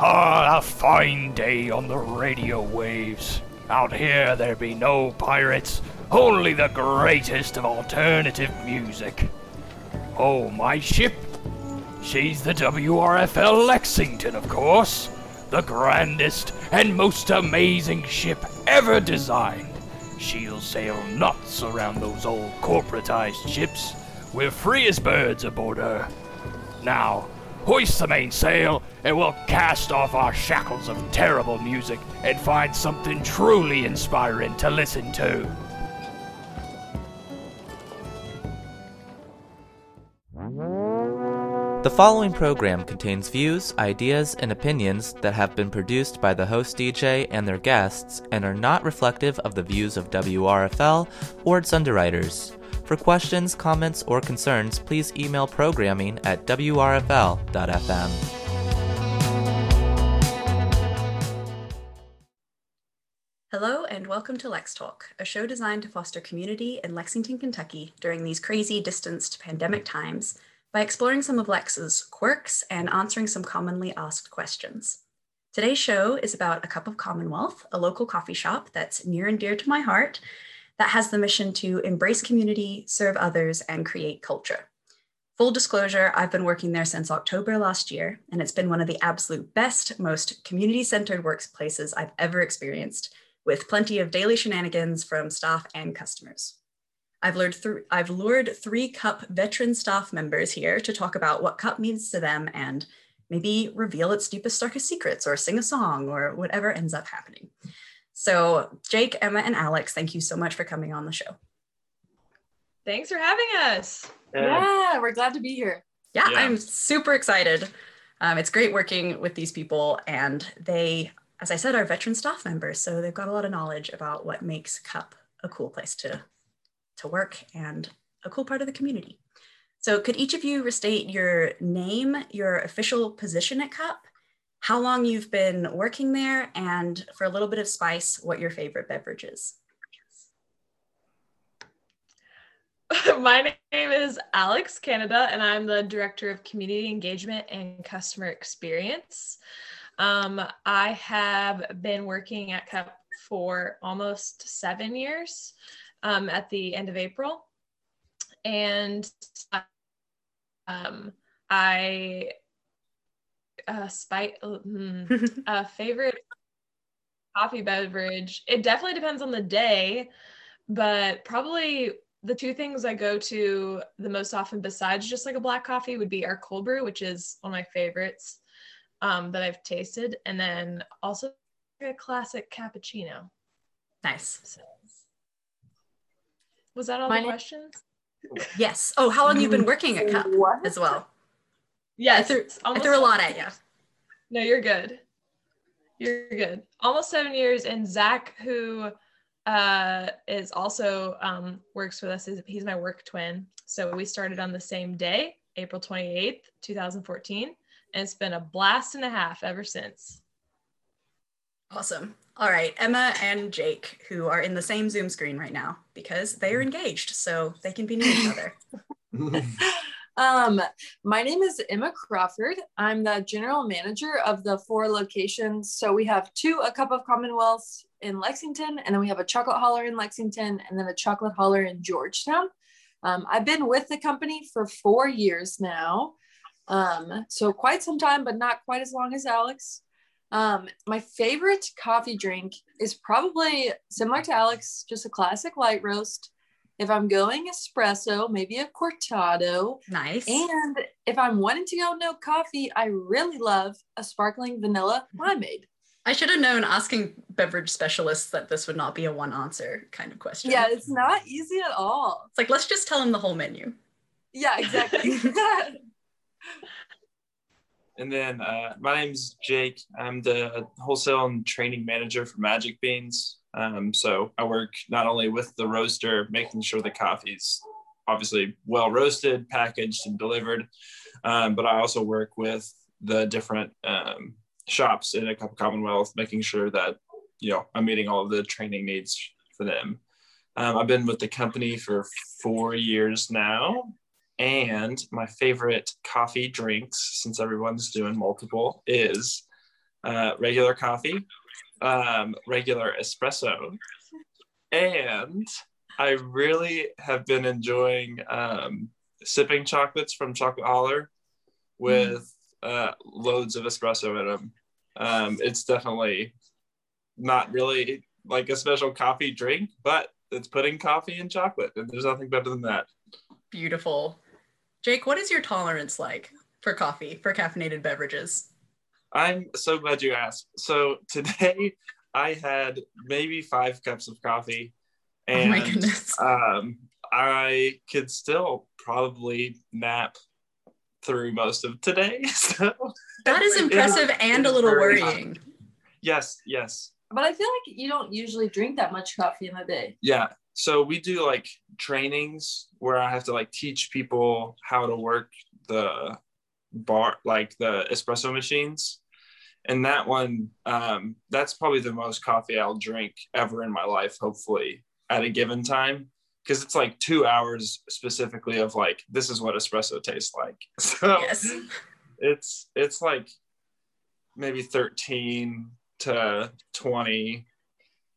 Ah, a fine day on the radio waves. Out here there be no pirates, only the greatest of alternative music. Oh, my ship? She's the WRFL Lexington, of course. The grandest and most amazing ship ever designed. She'll sail nuts around those old corporatized ships. We're free as birds aboard her. Now, hoist the mainsail, and we'll cast off our shackles of terrible music and find something truly inspiring to listen to. The following program contains views, ideas, and opinions that have been produced by the host DJ and their guests and are not reflective of the views of WRFL or its underwriters. For questions, comments, or concerns, please email programming at wrfl.fm. Hello and welcome to Lex Talk, a show designed to foster community in Lexington, Kentucky during these crazy, distanced pandemic times by exploring some of Lex's quirks and answering some commonly asked questions. Today's show is about a Cup of Commonwealth, a local coffee shop that's near and dear to my heart that has the mission to embrace community, serve others, and create culture. Full disclosure, I've been working there since October last year, and it's been one of the absolute best, most community centered workplaces I've ever experienced, with plenty of daily shenanigans from staff and customers. I've lured, th- I've lured three CUP veteran staff members here to talk about what CUP means to them and maybe reveal its deepest, darkest secrets or sing a song or whatever ends up happening. So, Jake, Emma, and Alex, thank you so much for coming on the show. Thanks for having us. Yeah, we're glad to be here. Yeah, Yeah. I'm super excited. Um, it's great working with these people, and they, as I said, are veteran staff members, so they've got a lot of knowledge about what makes CUP a cool place to to work and a cool part of the community. So, could each of you restate your name, your official position at CUP, how long you've been working there, and for a little bit of spice, what your favorite beverage is? My name is Alex Canada, and I'm the Director of Community Engagement and Customer Experience. Um, I have been working at CUP for almost seven years um, at the end of April. And um, I, uh, spite, uh, favorite coffee beverage, it definitely depends on the day, but probably the two things I go to the most often, besides just like a black coffee, would be our cold brew, which is one of my favorites um, that I've tasted, and then also a classic cappuccino. nice. So, was that all My the questions? Yes. Oh, how long you've been working at CUP What? as well? Yeah, I threw, I threw a lot at you. No, you're good. You're good. Almost seven years, and Zach, who uh, is also um, works with us, is he's my work twin. So we started on the same day, April 28th, 2014, and it's been a blast and a half ever since. Awesome. All right, Emma and Jake, who are in the same Zoom screen right now because they are engaged, so they can be near each other. Um, my name is Emma Crawford. I'm the general manager of the four locations. So we have two A Cup of Commonwealths in Lexington, and then we have a chocolate holler in Lexington, and then a chocolate holler in Georgetown. Um, I've been with the company for four years now. Um, so quite some time, but not quite as long as Alex. Um, my favorite coffee drink is probably similar to Alex, just a classic light roast. If I'm going espresso, maybe a cortado. Nice. And if I'm wanting to go no coffee, I really love a sparkling vanilla limeade. I should have known asking beverage specialists that this would not be a one answer kind of question. Yeah, it's not easy at all. It's like, let's just tell them the whole menu. Yeah, exactly. And then uh, my name's Jake. I'm the wholesale and training manager for Magic Beans. Um, so I work not only with the roaster, making sure the coffee's obviously well roasted, packaged, and delivered, um, but I also work with the different um, shops in a Commonwealth, making sure that you know I'm meeting all of the training needs for them. Um, I've been with the company for four years now, and my favorite coffee drinks, since everyone's doing multiple, is uh, regular coffee, um, regular espresso, and I really have been enjoying um, sipping chocolates from Chocolate Holler with uh, loads of espresso in them. Um, it's definitely not really like a special coffee drink, but it's putting coffee in chocolate, and there's nothing better than that. Beautiful. Jake, what is your tolerance like for coffee, for caffeinated beverages? I'm so glad you asked. So today I had maybe five cups of coffee, and oh my goodness. um, I could still probably nap through most of today. So that is impressive and a little worrying. Yes, yes. But I feel like you don't usually drink that much coffee in a day. Yeah. So we do like trainings where I have to like teach people how to work the bar, like the espresso machines. And that one, um, that's probably the most coffee I'll drink ever in my life, hopefully, at a given time. Because it's like two hours specifically of like, this is what espresso tastes like. So Yes. it's it's like maybe 13 to 20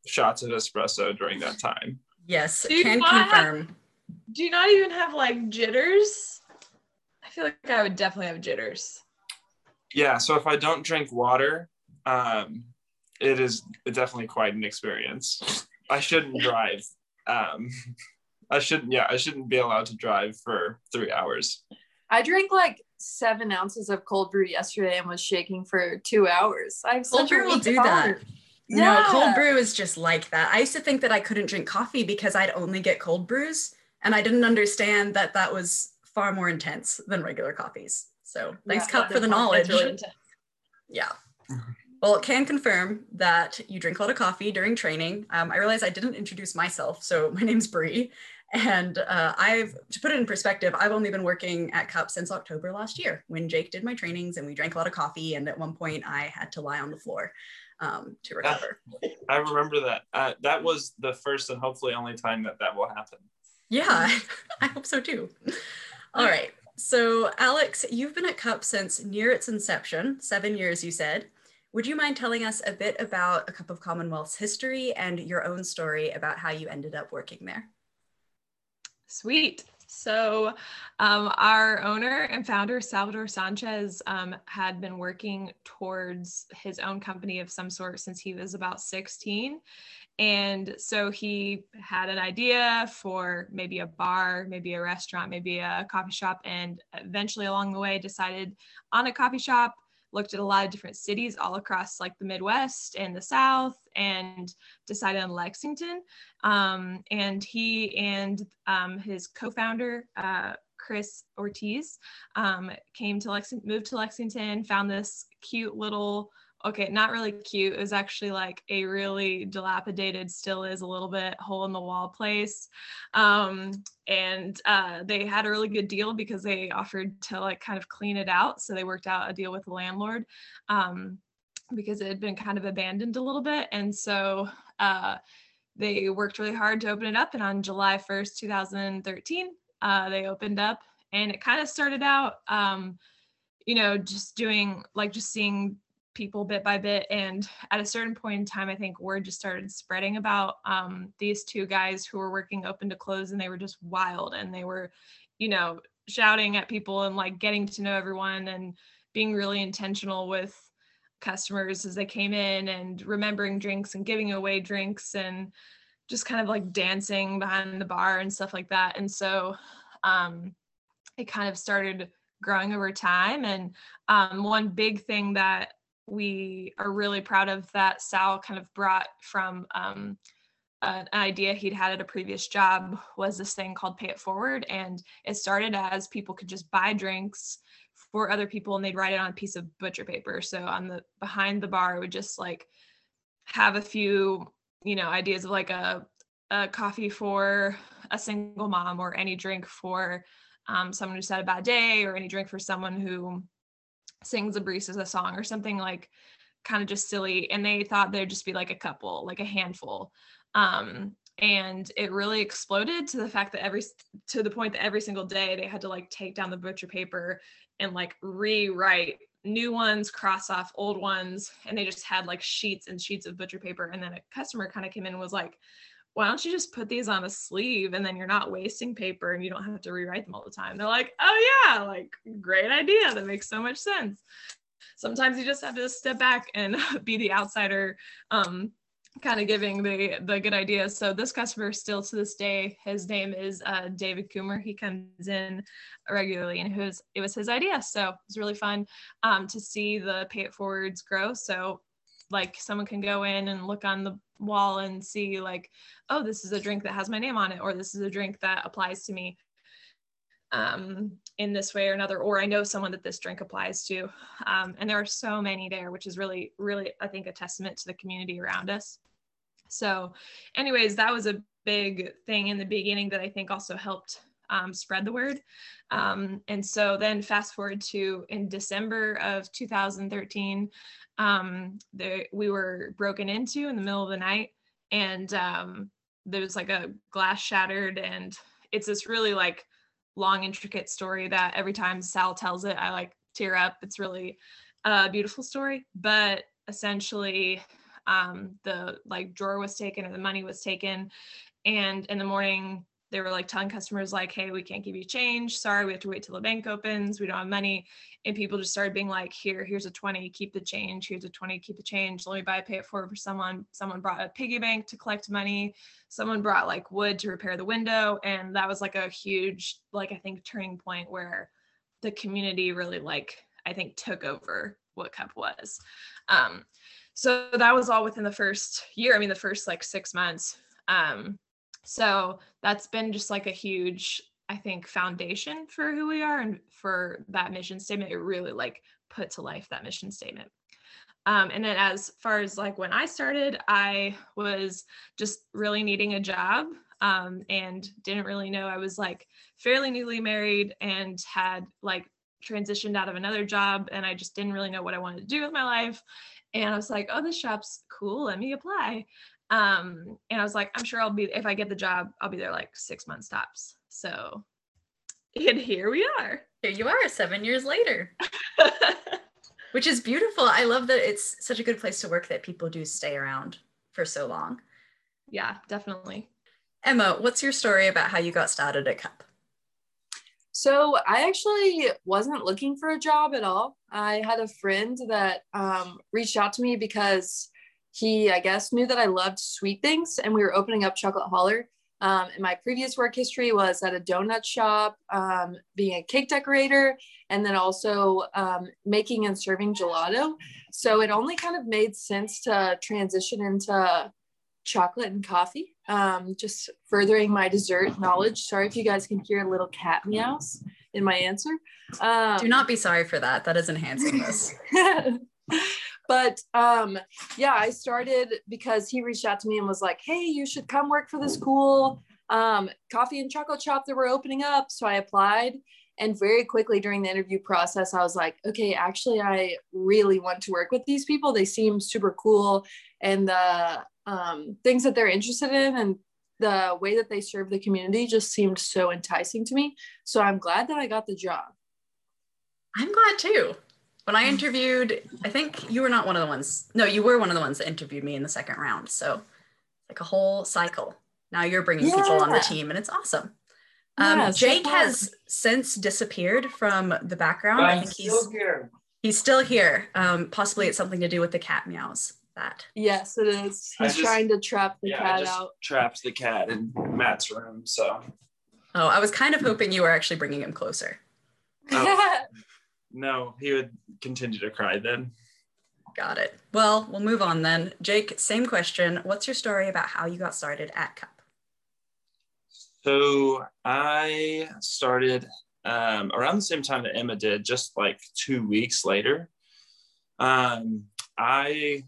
shots of espresso during that time. Yes, Do can not have- confirm. Do you not even have like jitters? I feel like I would definitely have jitters. Yeah, so if I don't drink water, um, it is definitely quite an experience. I shouldn't drive. Um, I shouldn't. Yeah, I shouldn't be allowed to drive for three hours. I drank like seven ounces of cold brew yesterday and was shaking for two hours. I have Cold brew will weak do that. tolerance. No, cold brew is just like that. I used to think that I couldn't drink coffee because I'd only get cold brews, and I didn't understand that that was far more intense than regular coffees. So thanks, Yeah, Cup, for the knowledge. Really. Yeah. Well, it can confirm that you drink a lot of coffee during training. Um, I realize I didn't introduce myself, so my name's Bree, and uh, I've to put it in perspective, I've only been working at Cup since October last year when Jake did my trainings and we drank a lot of coffee, and at one point I had to lie on the floor um, to recover. I remember that. Uh, that was the first and hopefully only time that that will happen. Yeah, I hope so too. All right. So, Alex, you've been at Cup since near its inception, seven years, you said. Would you mind telling us a bit about a Cup of Commonwealth's history and your own story about how you ended up working there? Sweet. So, um, our owner and founder, Salvador Sanchez, um, had been working towards his own company of some sort since he was about 16. And so he had an idea for maybe a bar, maybe a restaurant, maybe a coffee shop, and eventually along the way decided on a coffee shop looked at a lot of different cities all across like the Midwest and the South and decided on Lexington. Um, and he and um, his co-founder, uh, Chris Ortiz, um, came to Lexington, moved to Lexington, found this cute little, okay, not really cute. It was actually like a really dilapidated, still is a little bit hole in the wall place. Um, and uh, they had a really good deal because they offered to like kind of clean it out. So they worked out a deal with the landlord um, because it had been kind of abandoned a little bit. And so uh, they worked really hard to open it up. And on July 1st, 2013, uh, they opened up and it kind of started out, um, you know, just doing like just seeing people bit by bit. And at a certain point in time, I think word just started spreading about um, these two guys who were working open to close and they were just wild and they were, you know, shouting at people and like getting to know everyone and being really intentional with customers as they came in and remembering drinks and giving away drinks and just kind of like dancing behind the bar and stuff like that. And so um, it kind of started growing over time. And um, one big thing that we are really proud of that Sal kind of brought from um, an idea he'd had at a previous job was this thing called Pay It Forward. And it started as people could just buy drinks for other people and they'd write it on a piece of butcher paper. So on the behind the bar, it would just like have a few, you know, ideas of like a, a coffee for a single mom or any drink for um, someone who's had a bad day or any drink for someone who sings a barista's a song or something like kind of just silly. And they thought there'd just be like a couple, like a handful. Um, and it really exploded to the fact that every to the point that every single day they had to like take down the butcher paper and like rewrite new ones cross off old ones and they just had like sheets and sheets of butcher paper and then a customer kind of came in and was like why don't you just put these on a sleeve and then you're not wasting paper and you don't have to rewrite them all the time they're like oh yeah like great idea that makes so much sense sometimes you just have to step back and be the outsider um, kind of giving the the good ideas. So this customer still to this day, his name is uh, David Coomer. He comes in regularly, and it was it was his idea. So it was really fun um, to see the pay it forwards grow. So like someone can go in and look on the wall and see like, oh, this is a drink that has my name on it, or this is a drink that applies to me um, in this way or another, or I know someone that this drink applies to. Um, and there are so many there, which is really, really, I think, a testament to the community around us. So, anyways, that was a big thing in the beginning that I think also helped um, spread the word. Um, and so then fast forward to in December of 2013, um, we were broken into in the middle of the night and um, there was like a glass shattered and it's this really like long intricate story that every time Sal tells it, I like tear up. It's really a beautiful story, but essentially um, the like drawer was taken or the money was taken. And in the morning, they were like telling customers like, hey, we can't give you change. Sorry, we have to wait till the bank opens. We don't have money. And people just started being like, here, here's a 20, keep the change. Here's a 20, keep the change. Let me buy a pay it forward for someone. Someone brought a piggy bank to collect money. Someone brought like wood to repair the window. And that was like a huge, like, I think turning point where the community really like, I think took over what Cup was. Um, so that was all within the first year i mean the first like six months um so that's been just like a huge i think foundation for who we are and for that mission statement it really like put to life that mission statement um, and then as far as like when i started i was just really needing a job um, and didn't really know i was like fairly newly married and had like transitioned out of another job and i just didn't really know what i wanted to do with my life and I was like, oh, this shop's cool. Let me apply. Um, and I was like, I'm sure I'll be, if I get the job, I'll be there like six months tops. So, and here we are. Here you are, seven years later. Which is beautiful. I love that it's such a good place to work that people do stay around for so long. Yeah, definitely. Emma, what's your story about how you got started at Cup? So I actually wasn't looking for a job at all. I had a friend that um, reached out to me because he, I guess, knew that I loved sweet things, and we were opening up Chocolate Holler. Um, and my previous work history was at a donut shop, um, being a cake decorator, and then also um, making and serving gelato. So it only kind of made sense to transition into chocolate and coffee, um, just furthering my dessert knowledge. Sorry if you guys can hear a little cat meows in my answer. Um, Do not be sorry for that. That is enhancing this. but um, yeah, I started because he reached out to me and was like, hey, you should come work for this cool um, coffee and chocolate shop that we're opening up. So I applied. And very quickly during the interview process, I was like, okay, actually, I really want to work with these people. They seem super cool. And the um, things that they're interested in and the way that they serve the community just seemed so enticing to me. So I'm glad that I got the job. I'm glad too. When I interviewed, I think you were not one of the ones. No, you were one of the ones that interviewed me in the second round. So like a whole cycle. Now you're bringing yeah. people on the team, and it's awesome. Um, yeah, Jake so has since disappeared from the background. But I think he's here. he's still here. Um, possibly it's something to do with the cat meows that. Yes, it is. He's just, trying to trap the yeah, cat out. Trapped the cat in Matt's room. So. Oh, I was kind of hoping you were actually bringing him closer. Oh, no, he would continue to cry then. Got it. Well, we'll move on then. Jake, same question. What's your story about how you got started at Cup? So I started um, around the same time that Emma did, just like two weeks later. Um, I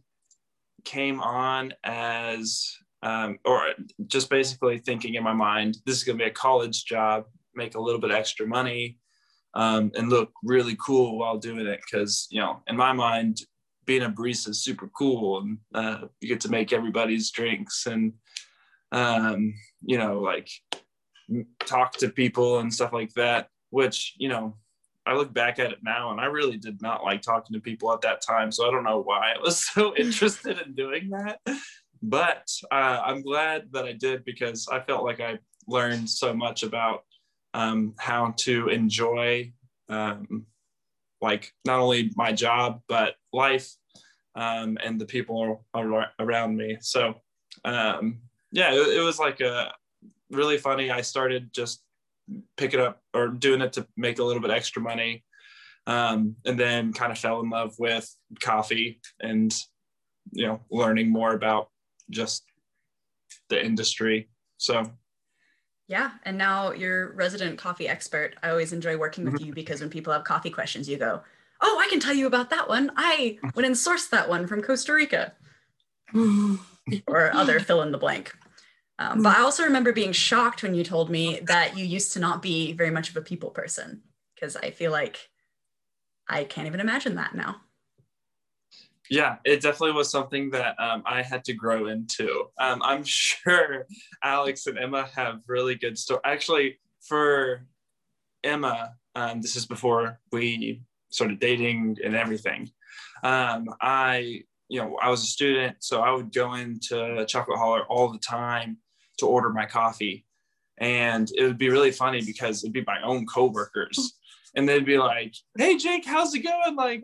came on as, um, or just basically thinking in my mind, this is going to be a college job, make a little bit extra money, um, and look really cool while doing it. Because, you know, in my mind, being a barista is super cool and uh, you get to make everybody's drinks and, um, you know, like talk to people and stuff like that, which, you know, I look back at it now and I really did not like talking to people at that time. So I don't know why I was so interested in doing that. But uh, I'm glad that I did because I felt like I learned so much about um, how to enjoy um, like not only my job, but life um, and the people around me. So um, yeah, it, it was like a really funny. I started just picking up or doing it to make a little bit extra money. Um, and then kind of fell in love with coffee and, you know, learning more about just the industry. So, yeah. And now you're resident coffee expert. I always enjoy working with mm-hmm. you because when people have coffee questions, you go, Oh, I can tell you about that one. I went and sourced that one from Costa Rica or other fill in the blank. Um, but I also remember being shocked when you told me that you used to not be very much of a people person, because I feel like I can't even imagine that now. Yeah, it definitely was something that um, I had to grow into. Um, I'm sure Alex and Emma have really good stories. Actually, for Emma, um, this is before we started dating and everything. Um, I, you know, I was a student, so I would go into Chocolate Holler all the time to order my coffee. And it would be really funny because it'd be my own coworkers. And they'd be like, Hey Jake, how's it going? Like,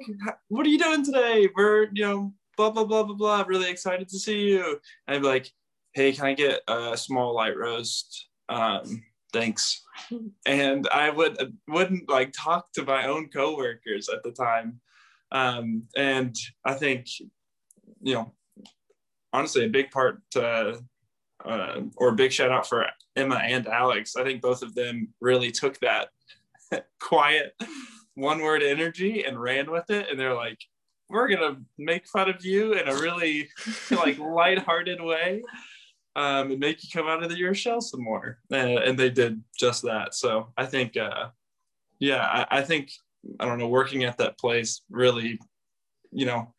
what are you doing today? We're, you know, blah, blah, blah, blah, blah. Really excited to see you. And I'd be like, Hey, can I get a small light roast? Um, thanks. And I would wouldn't like talk to my own coworkers at the time. Um, and I think, you know, honestly, a big part to uh, or a big shout out for Emma and Alex. I think both of them really took that quiet one word energy and ran with it. And they're like, we're gonna make fun of you in a really like lighthearted way um, and make you come out of your shell some more. Uh, and they did just that. So I think, uh, yeah, I, I think I don't know, working at that place really, you know,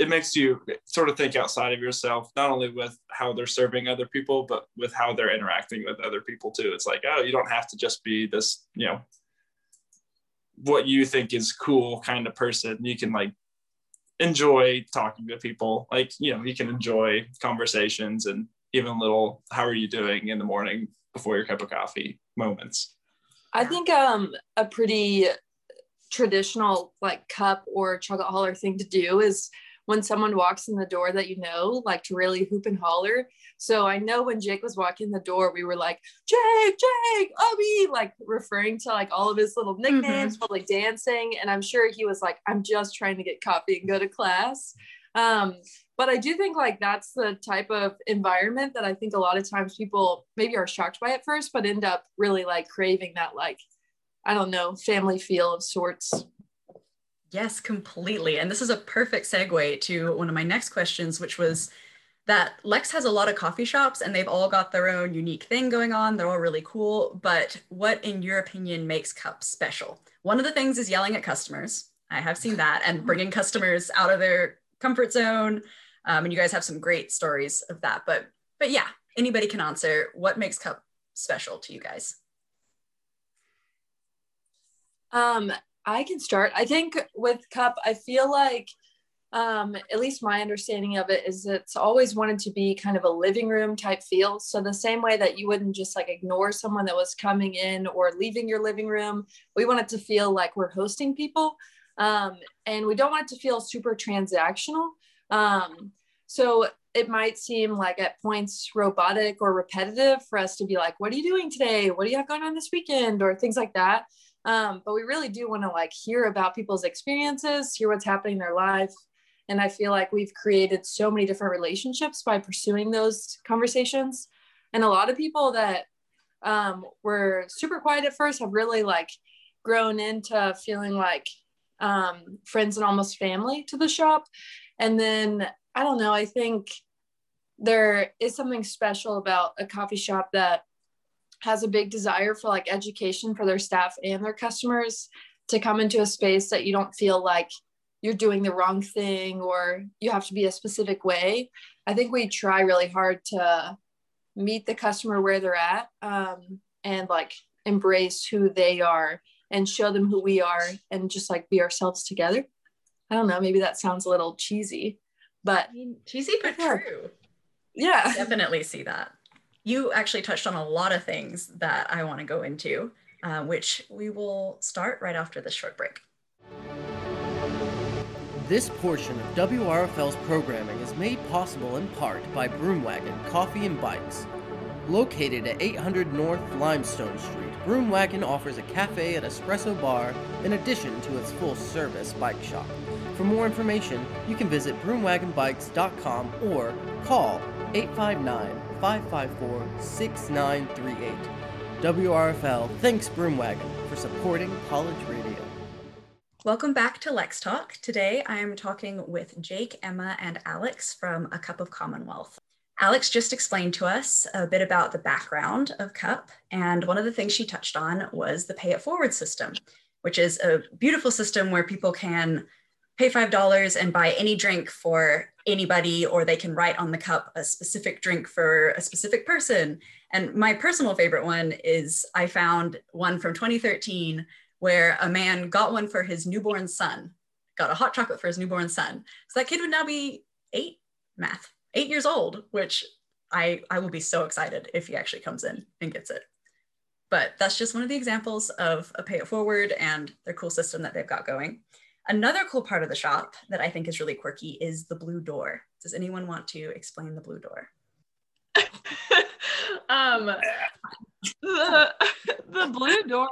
it makes you sort of think outside of yourself, not only with how they're serving other people, but with how they're interacting with other people too. It's like, oh, you don't have to just be this, you know, what you think is cool kind of person. You can like enjoy talking to people. Like, you know, you can enjoy conversations and even little, how are you doing in the morning before your cup of coffee moments. I think um, a pretty traditional like cup or chocolate holler thing to do is when someone walks in the door that you know, like to really hoop and holler. So I know when Jake was walking the door, we were like, Jake, Jake, Obi, like referring to like all of his little nicknames, mm-hmm. probably dancing. And I'm sure he was like, I'm just trying to get coffee and go to class. Um, but I do think like that's the type of environment that I think a lot of times people maybe are shocked by at first, but end up really like craving that like, I don't know, family feel of sorts. Yes, completely. And this is a perfect segue to one of my next questions, which was that Lex has a lot of coffee shops and they've all got their own unique thing going on. They're all really cool. But what, in your opinion, makes Cup special? One of the things is yelling at customers. I have seen that and bringing customers out of their comfort zone. Um, and you guys have some great stories of that. But but yeah, anybody can answer. What makes Cup special to you guys? Um, I can start. I think with Cup, I feel like, um, at least my understanding of it is it's always wanted to be kind of a living room type feel. So the same way that you wouldn't just like ignore someone that was coming in or leaving your living room, we want it to feel like we're hosting people. Um, and we don't want it to feel super transactional. Um, so it might seem like at points robotic or repetitive for us to be like, what are you doing today? What do you have going on this weekend? Or things like that. Um, but we really do want to like hear about people's experiences, hear what's happening in their life. And I feel like we've created so many different relationships by pursuing those conversations. And a lot of people that um, were super quiet at first have really like grown into feeling like um, friends and almost family to the shop. And then I don't know, I think there is something special about a coffee shop that has a big desire for like education for their staff and their customers to come into a space that you don't feel like you're doing the wrong thing or you have to be a specific way. I think we try really hard to meet the customer where they're at um, and like embrace who they are and show them who we are and just like be ourselves together. I don't know, maybe that sounds a little cheesy, but I mean, cheesy but Yeah. true. yeah. Definitely see that. You actually touched on a lot of things that I want to go into, uh, which we will start right after this short break. This portion of WRFL's programming is made possible in part by Broomwagon Coffee and Bikes. Located at 800 North Limestone Street, Broomwagon offers a cafe and espresso bar in addition to its full service bike shop. For more information, you can visit broomwagonbikes.com or call 859 554 6938. WRFL thanks Broomwagon for supporting college radio. Welcome back to Lex Talk. Today I am talking with Jake, Emma, and Alex from A Cup of Commonwealth. Alex just explained to us a bit about the background of CUP, and one of the things she touched on was the pay it forward system, which is a beautiful system where people can pay $5 and buy any drink for anybody, or they can write on the cup a specific drink for a specific person. And my personal favorite one is I found one from 2013 where a man got one for his newborn son, got a hot chocolate for his newborn son. So that kid would now be eight, math, eight years old, which I, I will be so excited if he actually comes in and gets it. But that's just one of the examples of a pay it forward and their cool system that they've got going. Another cool part of the shop that I think is really quirky is the blue door. Does anyone want to explain the blue door? um, the, the blue door.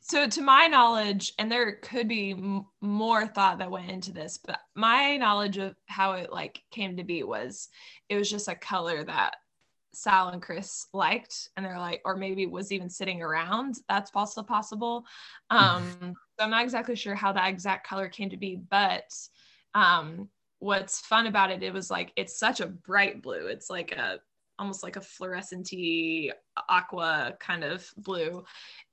So, to my knowledge, and there could be m- more thought that went into this, but my knowledge of how it like came to be was it was just a color that Sal and Chris liked, and they're like, or maybe was even sitting around. That's also possible. Um, I'm not exactly sure how that exact color came to be, but um, what's fun about it, it was like it's such a bright blue. It's like a almost like a fluorescenty aqua kind of blue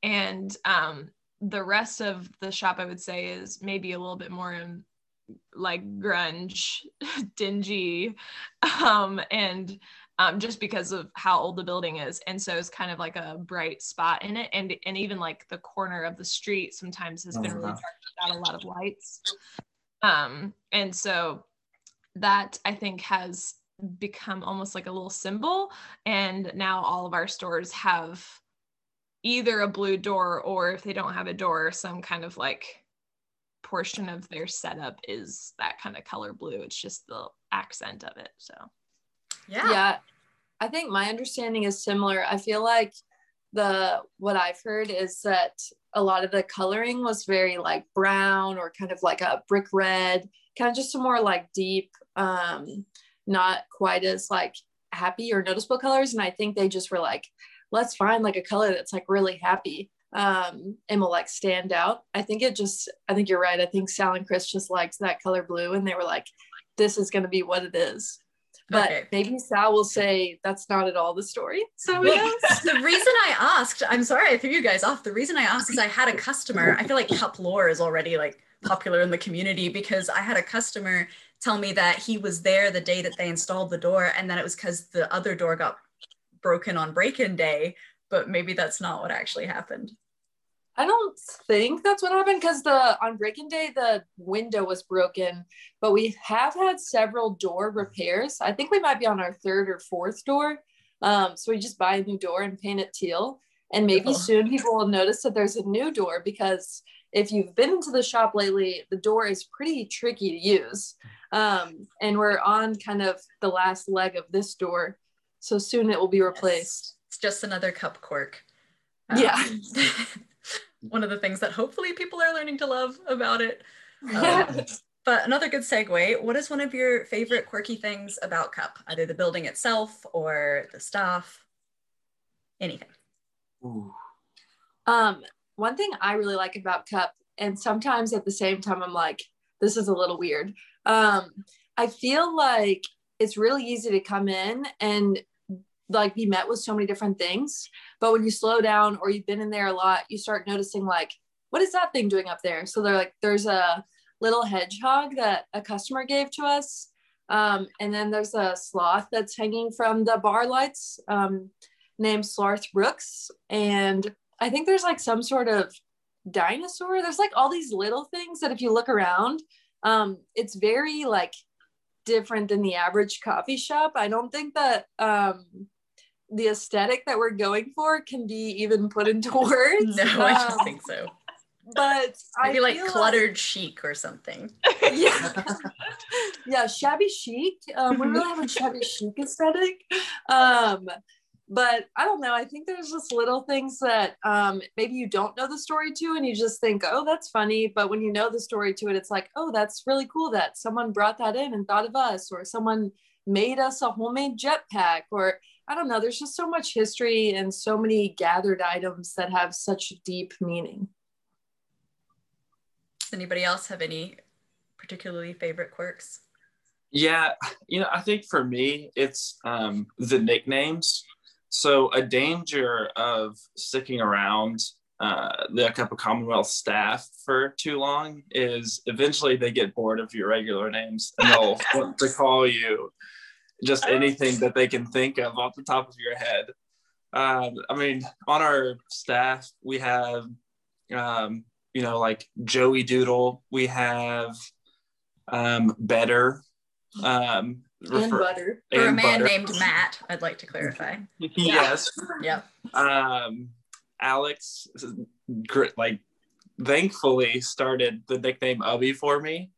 and um the rest of the shop i would say is maybe a little bit more in like grunge dingy um and um just because of how old the building is. And so it's kind of like a bright spot in it. And and even like the corner of the street sometimes has been really Uh-huh. dark without a lot of lights. Um and so that i think has become almost like a little symbol. And now all of our stores have either a blue door or if they don't have a door some kind of like portion of their setup is that kind of color blue. It's just the accent of it. So yeah. I think my understanding is similar. I feel like the what i've heard is that a lot of the coloring was very like brown or kind of like a brick red kind of just a more like deep um not quite as like happy or noticeable colors. And i think they just were like let's find like a color that's like really happy um and will like stand out. I think it just i think you're right. I think sal and chris just liked that color blue and they were like this is going to be what it is but Okay. maybe Sal will say that's not at all the story. So Well, the reason I asked, I'm sorry I threw you guys off. The reason I asked is I had a customer. I feel like cup lore is already like popular in the community because I had a customer tell me that he was there the day that they installed the door, and that it was because the other door got broken on break-in day. But maybe that's not what actually happened. I don't think that's what happened because the on break-in day the window was broken, but we have had several door repairs. I think we might be on our third or fourth door. Um, so we just buy a new door and paint it teal. And maybe Oh. soon people will notice that there's a new door because if you've been into the shop lately, the door is pretty tricky to use. Um, and we're on kind of the last leg of this door. So soon it will be replaced. It's just another cup quirk. Yeah. one of the things that hopefully people are learning to love about it. Um, but another good segue what is one of your favorite quirky things about Cup? Either the building itself or the staff? Anything. Ooh. Um, one thing I really like about Cup, and sometimes at the same time, I'm like, this is a little weird. Um, I feel like it's really easy to come in and like be met with so many different things. But when you slow down or you've been in there a lot, you start noticing like, what is that thing doing up there? So they're like, there's a little hedgehog that a customer gave to us. Um, and then there's a sloth that's hanging from the bar lights um, named Sloth Brooks. And I think there's like some sort of dinosaur. There's like all these little things that if you look around, um, it's very like different than the average coffee shop. I don't think that um, the aesthetic that we're going for can be even put into words. No, I don't Um, think so. But Maybe I like cluttered chic or something. yeah, yeah, shabby chic. Um, we really have a shabby chic aesthetic. Um, but I don't know. I think there's just little things that um, maybe you don't know the story to, and you just think, oh, that's funny. But when you know the story to it, it's like, oh, that's really cool that someone brought that in and thought of us, or someone made us a homemade jetpack, or I don't know. There's just so much history and so many gathered items that have such deep meaning. Does anybody else have any particularly favorite quirks? Yeah, you know, I think for me, it's um, the nicknames. So a danger of sticking around uh, the Cup of Commonwealth staff for too long is eventually they get bored of your regular names and they'll want to call you just anything that they can think of off the top of your head. Um, I mean, on our staff, we have, um, you know, like Joey Doodle, we have um, Better. Um, And refer- butter. For a man Butter. named Matt, I'd like to clarify. yes. Yep. Um, Alex, like, thankfully started the nickname Ubby for me.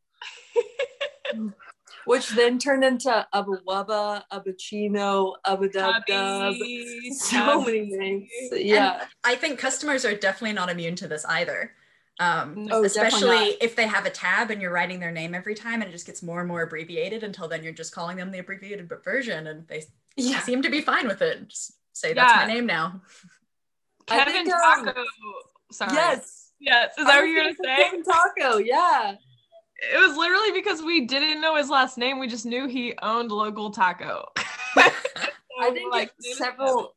which then turned into Ubba Wubba, Ubba Chino, Ubba Dub Dub. So Tubby. many names. Yeah. I think customers are definitely not immune to this either. Um, Oh, definitely especially if they have a tab and you're writing their name every time and it just gets more and more abbreviated until then you're just calling them the abbreviated version and they Yeah. seem to be fine with it. Just say that's Yeah. my name now. I Kevin think, um, Taco. Sorry. Yes. Yes. Is I that what you're gonna gonna say? Kevin Taco, yeah. It was literally because we didn't know his last name. We just knew he owned local taco. I think Like, several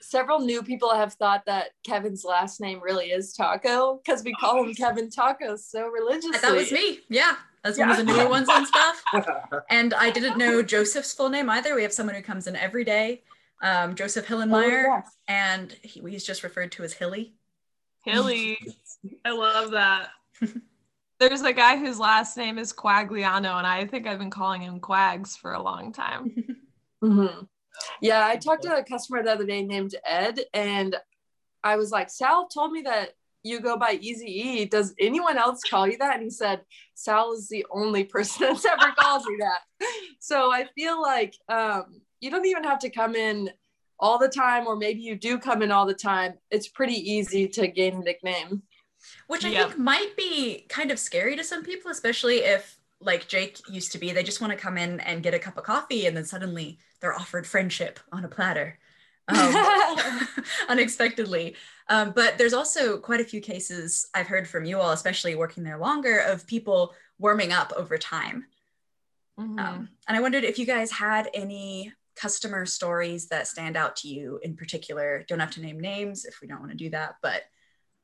several new people have thought that Kevin's last name really is Taco because we call him Kevin Taco so religiously. That was me. Yeah. That's one of the newer ones and stuff. And I didn't know Joseph's full name either. We have someone who comes in every day, um, Joseph Hillenmeyer, Oh, yes. and he, he's just referred to as Hilly. Hilly. I love that. There's a guy whose last name is Quagliano, and I think I've been calling him Quags for a long time. Mhm. Yeah, I talked to a customer the other day named Ed, and I was like, Sal told me that you go by Easy E. Does anyone else call you that? And he said, Sal is the only person that's ever called me that. So I feel like um, you don't even have to come in all the time, or maybe you do come in all the time. It's pretty easy to gain a nickname. Which I Yep. think might be kind of scary to some people, especially if, like Jake used to be, they just want to come in and get a cup of coffee and then suddenly they're offered friendship on a platter. Um, unexpectedly. Um, but there's also quite a few cases I've heard from you all, especially working there longer, of people warming up over time. Mhm. Um, and I wondered if you guys had any customer stories that stand out to you in particular. Don't have to name names if we don't want to do that, but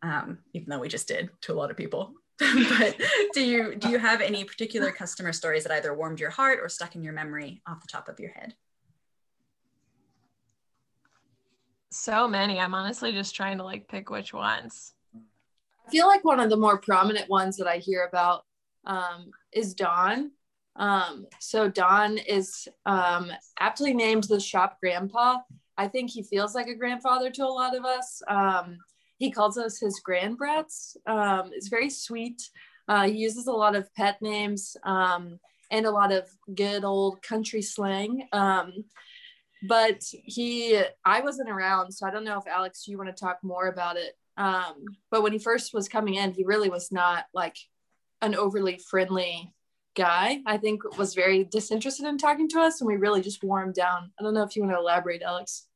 um, even though we just did to a lot of people. but do you do you have any particular customer stories that either warmed your heart or stuck in your memory off the top of your head? so many. I'm honestly just trying to like pick which ones. I feel like one of the more prominent ones that I hear about um, is Don. Um, so Don is um, aptly named the shop grandpa. I think he feels like a grandfather to a lot of us. Um, he calls us his grandbrats. Um, it's very sweet. Uh, he uses a lot of pet names um, and a lot of good old country slang. Um, but he, I wasn't around, so I don't know if Alex, you want to talk more about it. Um, but when he first was coming in, he really was not like an overly friendly guy. I think was very disinterested in talking to us, and we really just wore him down. I don't know if you want to elaborate, Alex.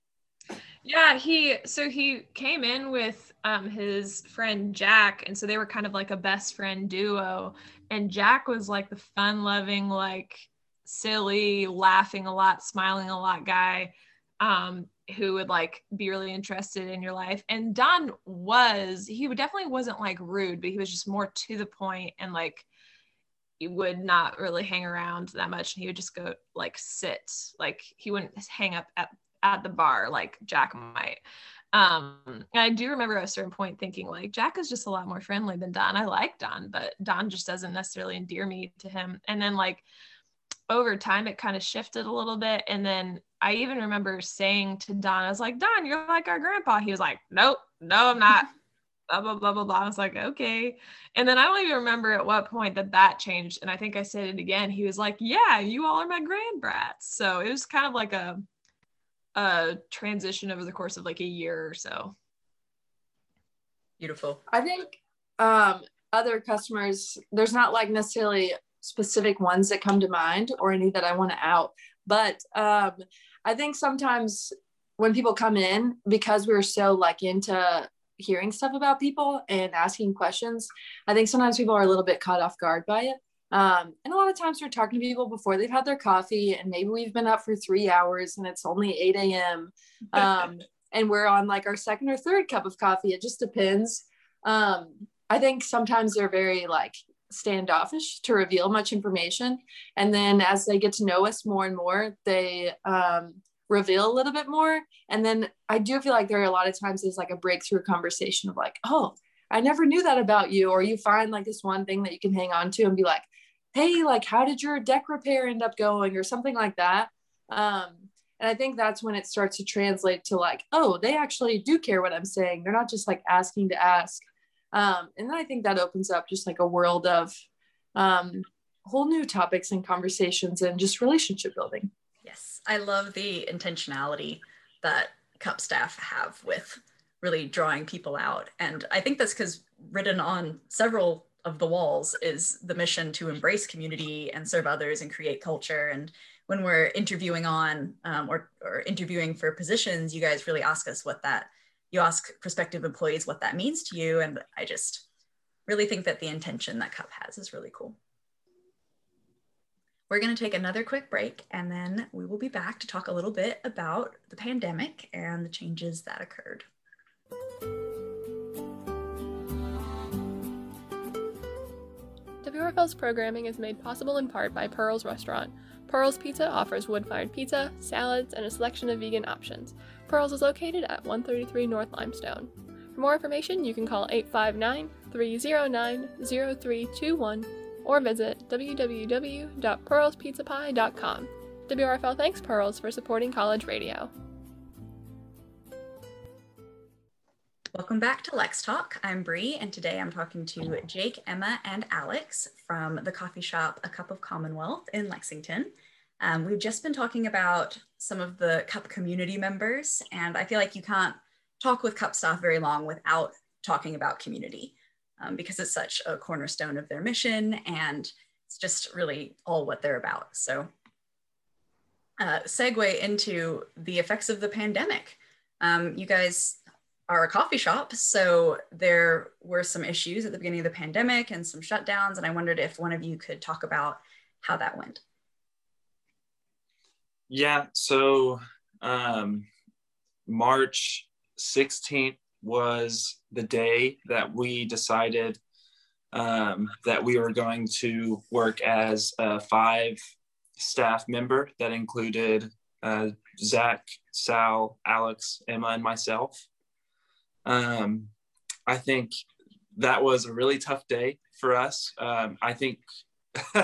Yeah, he so he came in with um his friend Jack and so they were kind of like a best friend duo and Jack was like the fun-loving like silly, laughing a lot, smiling a lot guy um who would like be really interested in your life. And Don was he definitely wasn't like rude, but he was just more to the point and like he would not really hang around that much and he would just go like sit like he wouldn't hang up at at the bar like Jack might. Um, I do remember at a certain point thinking like Jack is just a lot more friendly than Don. I like Don, but Don just doesn't necessarily endear me to him. And then like over time, it kind of shifted a little bit. And then I even remember saying to Don, I was like, Don, you're like our grandpa. He was like, Nope, no, I'm not. blah blah blah blah blah. I was like, okay. And then I don't even remember at what point that that changed. And I think I said it again. He was like, yeah, you all are my grand brats. So it was kind of like a a transition over the course of like a year or so. Beautiful. I think um, other customers, there's not like necessarily specific ones that come to mind or any that I want to out, but um, I think sometimes when people come in, because we're so like into hearing stuff about people and asking questions, I think sometimes people are a little bit caught off guard by it. Um, and a lot of times we're talking to people before they've had their coffee, and maybe we've been up for three hours and it's only 8 a.m. Um, and we're on like our second or third cup of coffee. It just depends. Um, I think sometimes they're very like standoffish to reveal much information. And then as they get to know us more and more, they um, reveal a little bit more. And then I do feel like there are a lot of times there's like a breakthrough conversation of like, oh, I never knew that about you. Or you find like this one thing that you can hang on to and be like, hey, like, how did your deck repair end up going? Or something like that. Um, and I think that's when it starts to translate to like, oh, they actually do care what I'm saying. They're not just like asking to ask. Um, and then I think that opens up just like a world of um, whole new topics and conversations and just relationship building. Yes, I love the intentionality that CUP staff have with really drawing people out. And I think that's because written on several of the walls is the mission to embrace community and serve others and create culture. And when we're interviewing on um, or, or interviewing for positions, you guys really ask us what that, you ask prospective employees what that means to you. And I just really think that the intention that CUP has is really cool. We're going to take another quick break and then we will be back to talk a little bit about the pandemic and the changes that occurred. WRFL's programming is made possible in part by Pearl's Restaurant. Pearl's Pizza offers wood fired pizza, salads, and a selection of vegan options. Pearl's is located at 133 North Limestone. For more information, you can call 859 309 0321 or visit www.pearlspizzapie.com. WRFL thanks Pearls for supporting college radio. Welcome back to Lex Talk. I'm Bree, and today I'm talking to Jake, Emma, and Alex from the coffee shop A Cup of Commonwealth in Lexington. Um, we've just been talking about some of the CUP community members, and I feel like you can't talk with CUP staff very long without talking about community um, because it's such a cornerstone of their mission and it's just really all what they're about. So, uh, segue into the effects of the pandemic. Um, you guys are a coffee shop, so there were some issues at the beginning of the pandemic and some shutdowns, and I wondered if one of you could talk about how that went. Yeah, so um, March 16th was the day that we decided um, that we were going to work as a five staff member that included uh, Zach, Sal, Alex, Emma, and myself. Um, I think that was a really tough day for us. Um, I think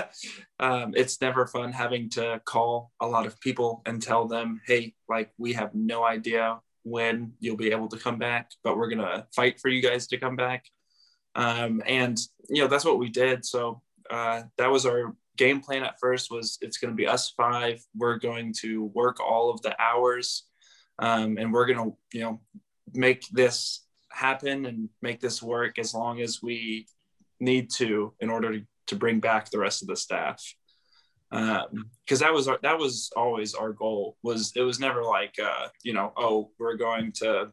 um, it's never fun having to call a lot of people and tell them, hey, like we have no idea when you'll be able to come back, but we're gonna fight for you guys to come back. Um, and you know that's what we did. So uh, that was our game plan at first. Was it's gonna be us five. We're going to work all of the hours, um, and we're gonna you know make this happen and make this work as long as we need to in order to, to bring back the rest of the staff. Because um, that was our, that was always our goal was it was never like uh, you know oh we're going to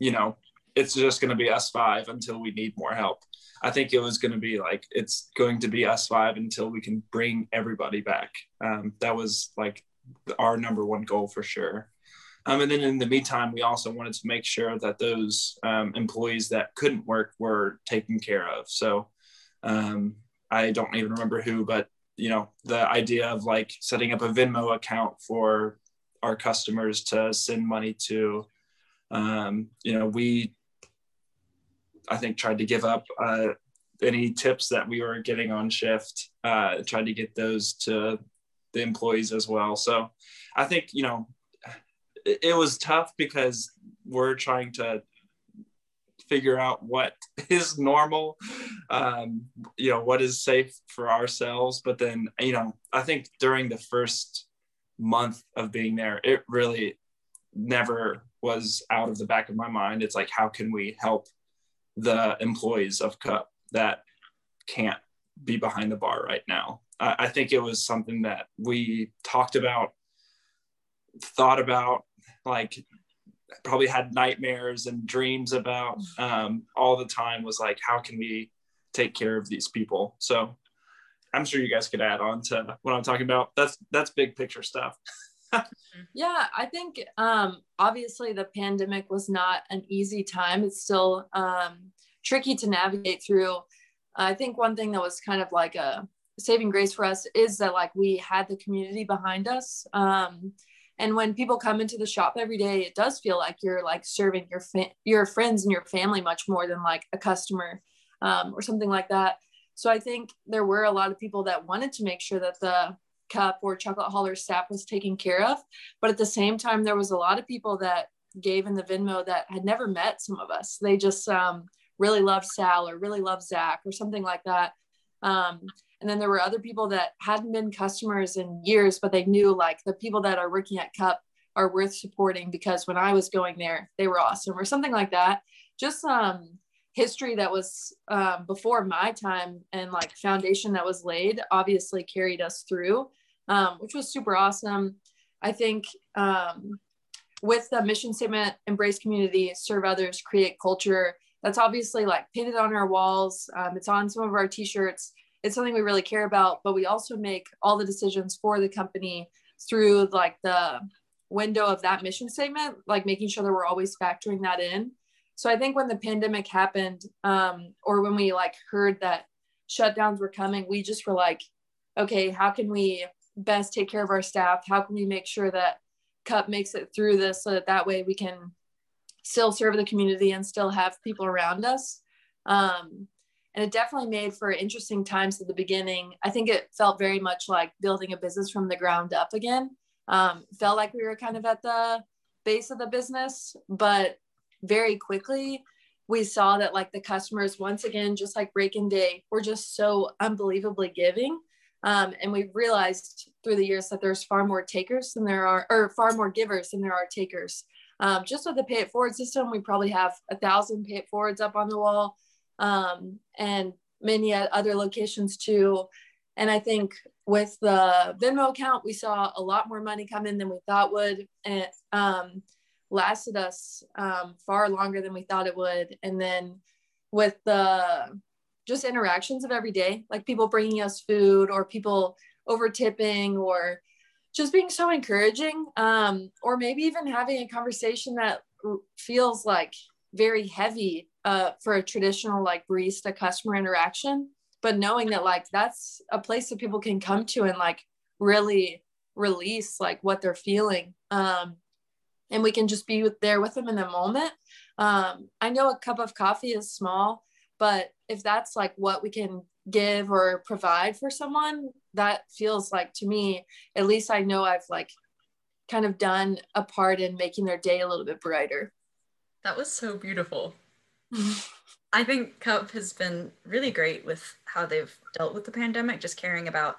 you know it's just going to be us five until we need more help. I think it was going to be like it's going to be us five until we can bring everybody back. Um, that was like our number one goal for sure um, and then in the meantime we also wanted to make sure that those um, employees that couldn't work were taken care of so um, i don't even remember who but you know the idea of like setting up a venmo account for our customers to send money to Um, you know, we, I think, tried to give up uh, any tips that we were getting on shift, uh, tried to get those to the employees as well. So I think, you know, it, was tough because we're trying to figure out what is normal um, you know what is safe for ourselves. But then you know i think during the first month of being there it really never was out of the back of my mind. It's like how can we help the employees of cup that can't be behind the bar right now? I, I think it was something that we talked about thought about like probably had nightmares and dreams about um, all the time was like how can we take care of these people? So i'm sure you guys could add on to what i'm talking about. That's that's big picture stuff. Yeah i think um, obviously the pandemic was not an easy time. It's still um, tricky to navigate through. I think one thing that was kind of like a saving grace for us is that like we had the community behind us. Um, and when people come into the shop every day it does feel like you're like serving your fa- your friends and your family much more than like a customer um, or something like that. So i think there were a lot of people that wanted to make sure that the cup or chocolate holler staff was taken care of. But at the same time there was a lot of people that gave in the venmo that had never met some of us. They just um, really loved sal or really loved zach or something like that. Um, and then there were other people that hadn't been customers in years, but they knew like the people that are working at Cup are worth supporting because when I was going there, they were awesome or something like that. Just um, history that was um, before my time and like foundation that was laid obviously carried us through, um, which was super awesome. I think um, with the mission statement, embrace community, serve others, create culture. That's obviously like painted on our walls. Um, it's on some of our t-shirts it's something we really care about but we also make all the decisions for the company through like the window of that mission statement like making sure that we're always factoring that in. So i think when the pandemic happened um, or when we like heard that shutdowns were coming we just were like okay how can we best take care of our staff? How can we make sure that cup makes it through this so that that way we can still serve the community and still have people around us? Um, and it definitely made for interesting times at the beginning. I think it felt very much like building a business from the ground up again. Um, felt like we were kind of at the base of the business, but very quickly we saw that like the customers once again, just like Break-In Day, were just so unbelievably giving. Um, and we realized through the years that there's far more takers than there are, or far more givers than there are takers. Um, just with the pay it forward system, we probably have a thousand pay it forwards up on the wall um, and many other locations too. And I think with the Venmo account, we saw a lot more money come in than we thought would. And it um, lasted us um, far longer than we thought it would. And then with the just interactions of every day, like people bringing us food or people over tipping or just being so encouraging, um, or maybe even having a conversation that feels like very heavy uh, for a traditional like barista customer interaction but knowing that like that's a place that people can come to and like really release like what they're feeling um, and we can just be with, there with them in the moment. Um, i know a cup of coffee is small but if that's like what we can give or provide for someone that feels like to me at least i know i've like kind of done a part in making their day a little bit brighter. That was so beautiful I think Cup has been really great with how they've dealt with the pandemic, just caring about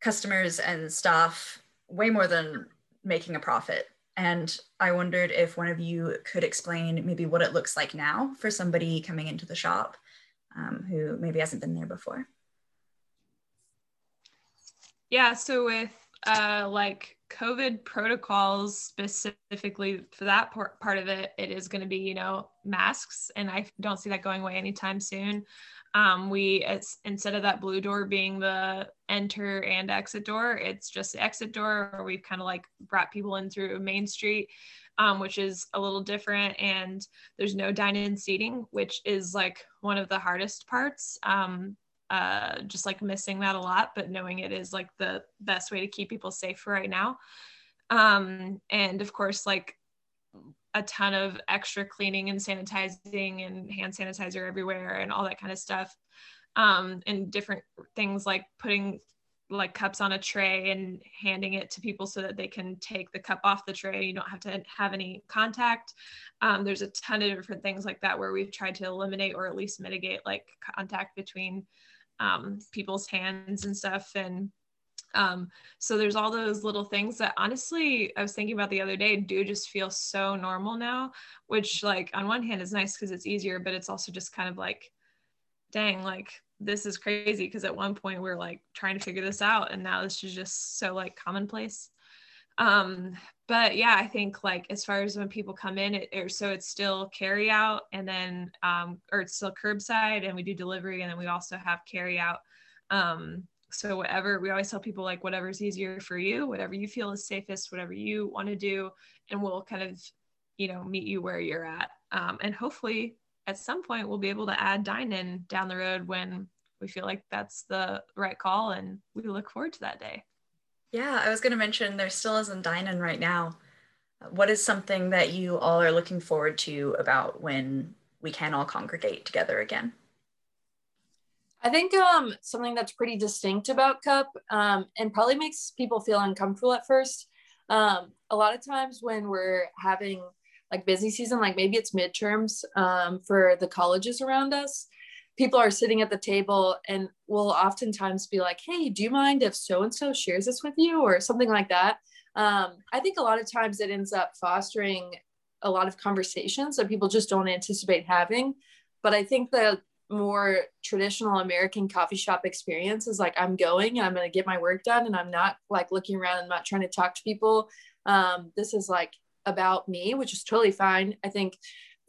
customers and staff way more than making a profit. And I wondered if one of you could explain maybe what it looks like now for somebody coming into the shop um, who maybe hasn't been there before. Yeah, so with uh, like COVID protocols specifically for that part of it, it is going to be, you know, masks. And I don't see that going away anytime soon. Um, we, it's, instead of that blue door being the enter and exit door, it's just the exit door, or we've kind of like brought people in through Main Street. Um, which is a little different. And there's no dine in seating, which is like one of the hardest parts. Um, uh, just like missing that a lot, but knowing it is like the best way to keep people safe for right now. Um, and of course, like a ton of extra cleaning and sanitizing and hand sanitizer everywhere and all that kind of stuff. Um, and different things like putting like cups on a tray and handing it to people so that they can take the cup off the tray. You don't have to have any contact. Um, there's a ton of different things like that where we've tried to eliminate or at least mitigate like contact between um, people's hands and stuff. And um, so there's all those little things that honestly I was thinking about the other day do just feel so normal now, which like on one hand is nice because it's easier, but it's also just kind of like, dang, like this is crazy because at one point we are like trying to figure this out and now this is just so like commonplace um but yeah i think like as far as when people come in it, or so it's still carry out and then um or it's still curbside and we do delivery and then we also have carry out um so whatever we always tell people like whatever's easier for you whatever you feel is safest whatever you want to do and we'll kind of you know meet you where you're at um, and hopefully at some point we'll be able to add dine in down the road when we feel like that's the right call and we look forward to that day. Yeah, I was going to mention there still isn't dine in right now. What is something that you all are looking forward to about when we can all congregate together again? I think um, something that's pretty distinct about Cup um, and probably makes people feel uncomfortable at first. Um, a lot of times when we're having like busy season, like maybe it's midterms um, for the colleges around us, people are sitting at the table and will oftentimes be like, hey, do you mind if so and so shares this with you or something like that? Um, I think a lot of times it ends up fostering a lot of conversations that people just don't anticipate having. But I think the more traditional American coffee shop experience is like, I'm going and I'm going to get my work done and I'm not like looking around and not trying to talk to people. Um, this is like about me, which is totally fine. I think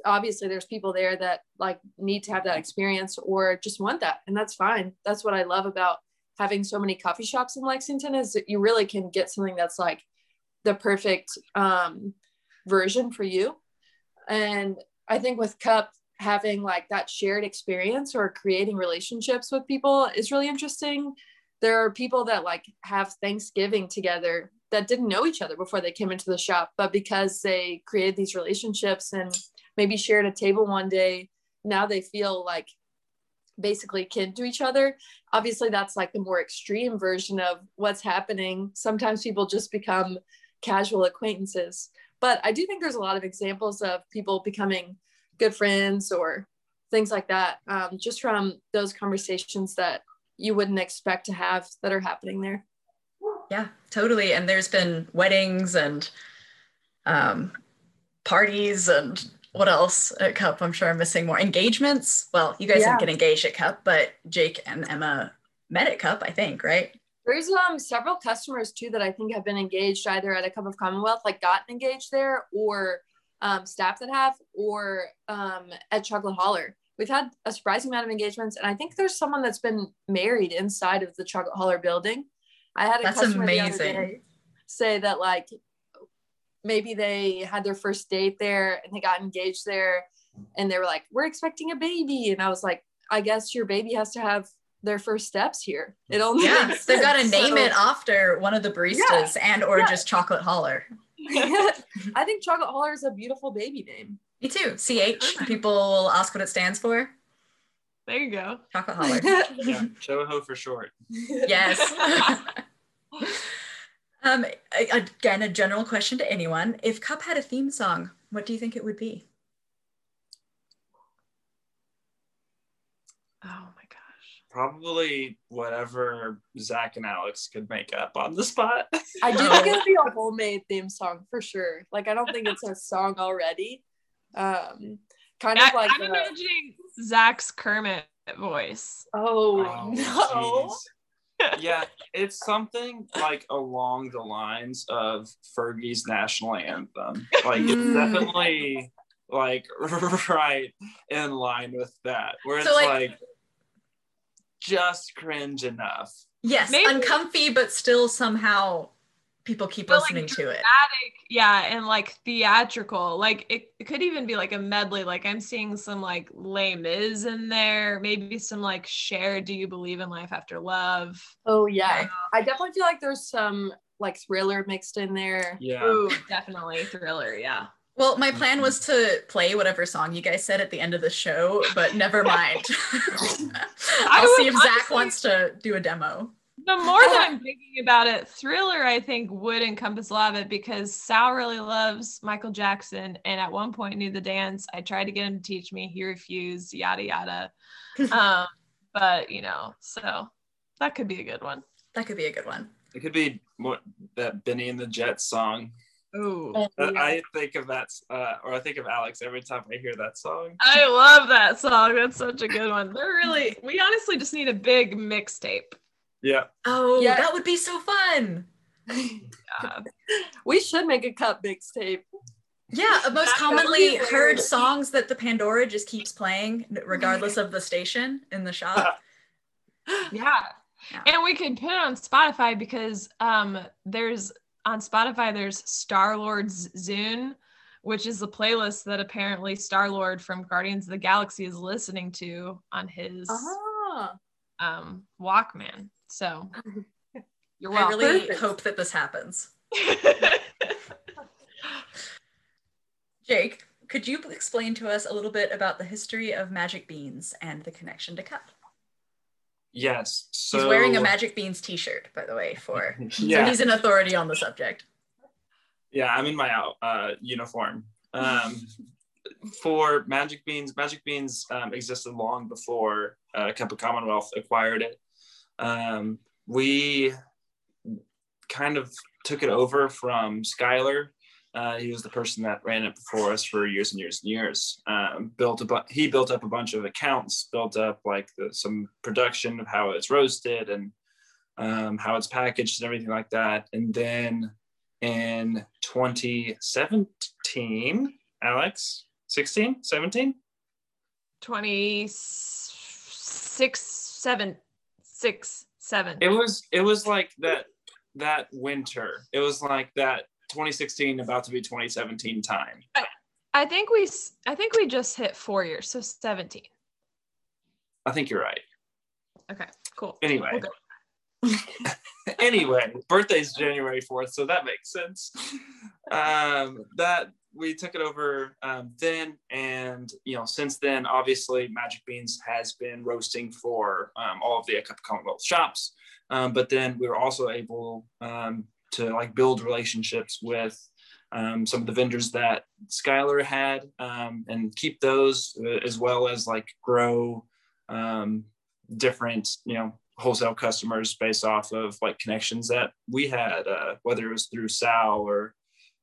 obviously there's people there that like need to have that experience or just want that and that's fine. That's what i love about having so many coffee shops in lexington is that you really can get something that's like the perfect um, version for you. And i think with cup having like that shared experience or creating relationships with people is really interesting. There are people that like have thanksgiving together that didn't know each other before they came into the shop but because they created these relationships and maybe shared a table one day. Now they feel like basically kin to each other. Obviously that's like the more extreme version of what's happening. Sometimes people just become casual acquaintances. But i do think there's a lot of examples of people becoming good friends or things like that um, just from those conversations that you wouldn't expect to have that are happening there. Yeah totally. And there's been weddings and um, parties and what else at Cup? I'm sure I'm missing more engagements. Well, you guys yeah. didn't get engaged at Cup, but Jake and Emma met at Cup, I think, right? There's um several customers too that I think have been engaged either at a Cup of Commonwealth, like gotten engaged there, or um, staff that have, or um, at Chocolate Holler. We've had a surprising amount of engagements, and I think there's someone that's been married inside of the Chocolate Holler building. I had a that's customer amazing. say that like maybe they had their first date there and they got engaged there and they were like we're expecting a baby. And i was like i guess your baby has to have their first steps here. It only yeah they've got to name so, it after one of the baristas yeah, and or yeah. just chocolate holler. I think chocolate holler is a beautiful baby name. Me too. Ch people will ask what it stands for. There you go. Chocolate holler. Yeah choho for short. Yes Um, again, a general question to anyone. If Cup had a theme song, what do you think it would be? Oh my gosh. Probably whatever Zach and Alex could make up on the spot. I do think it'd be a homemade theme song for sure. Like I don't think it's a song already. Um kind of like I'm imagining Zach's Kermit voice. Oh, oh no. Geez yeah, it's something like along the lines of Fergie's national anthem. Like it's hmm. definitely like right in line with that, where it's so, like, like, just cringe enough. Yes, Maybe. uncomfy, but still somehow people keep but listening like to it. Yeah, and like theatrical. Like it, it, could even be like a medley. Like I'm seeing some like Les Mis in there, maybe some like Cher Do You Believe in Life After Love? Oh yeah. Um, I definitely feel like there's some like thriller mixed in there. Yeah. Ooh, definitely thriller, yeah. Well, my plan was to play whatever song you guys said at the end of the show, but never mind. I'll see if Zach honestly- wants to do a demo. The more that I'm thinking about it, Thriller, I think, would encompass a lot of it because Sal really loves Michael Jackson and at one point knew the dance. I tried to get him to teach me. He refused, yada, yada. um, but, you know, so that could be a good one. That could be a good one. It could be more that Benny and the Jets song. Ooh. Uh, I think of that, uh, or I think of Alex every time I hear that song. I love that song. That's such a good one. They're really, we honestly just need a big mixtape. Yeah. Oh, Yeah. that would be so fun. Uh, we should make a cut mixtape. Yeah, most That commonly heard songs that the Pandora just keeps playing, regardless of the station in the shop. yeah. Yeah. And we could put it on Spotify because um there's on Spotify there's Star Lord's Zune, which is the playlist that apparently Star Lord from Guardians of the Galaxy is listening to on his Ah. um Walkman. So you're welcome. I really Perfect. hope that this happens. Jake, could you explain to us a little bit about the history of magic beans and the connection to cup? Yes. So He's wearing a magic beans t-shirt, by the way, for so yeah. he's an authority on the subject. Yeah, I'm in my uh, uniform. Um, for Magic Beans, Magic Beans um, existed long before uh, Cup of Commonwealth acquired it. Um, we kind of took it over from Skylar. Uh, he was the person that ran it before us for years and years and years. Um, built a bu- he built up a bunch of accounts, built up like the, some production of how it's roasted and um, how it's packaged and everything like that. And then in 2017, Alex, 16, 17? 26 7 6 7 It was it was like that that winter. It was like that 2016 about to be 2017 time. I think we I think we just hit 4 years, so 17. I think you're right. Okay, cool. Anyway. Okay. anyway, birthday's January 4th, so that makes sense. Um, that we took it over um, then, and you know, since then, obviously, Magic Beans has been roasting for um, all of the Cup Commonwealth shops. Um, but then we were also able um, to like build relationships with um, some of the vendors that Skylar had um, and keep those uh, as well as like grow different, you know, wholesale customers based off of like connections that we had, uh, whether it was through Sal or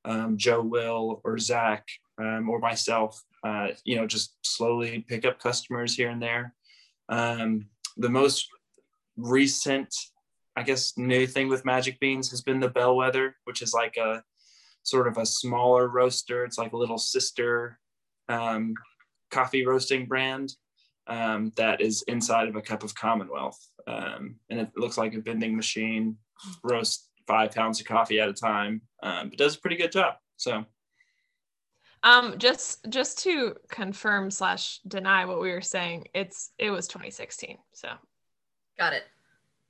um, Joe Will or Zach um, or myself, uh, you know, just slowly pick up customers here and there. Um, the most recent, I guess, new thing with Magic Beans has been the Bellwether, which is like a sort of a smaller roaster. It's like a little sister um, coffee roasting brand um, that is inside of a cup of Commonwealth. Um, and it looks like a vending machine, roast five pounds of coffee at a time, um, but does a pretty good job. So, Um, just just to confirm slash deny what we were saying, it's it was 2016. So Got it.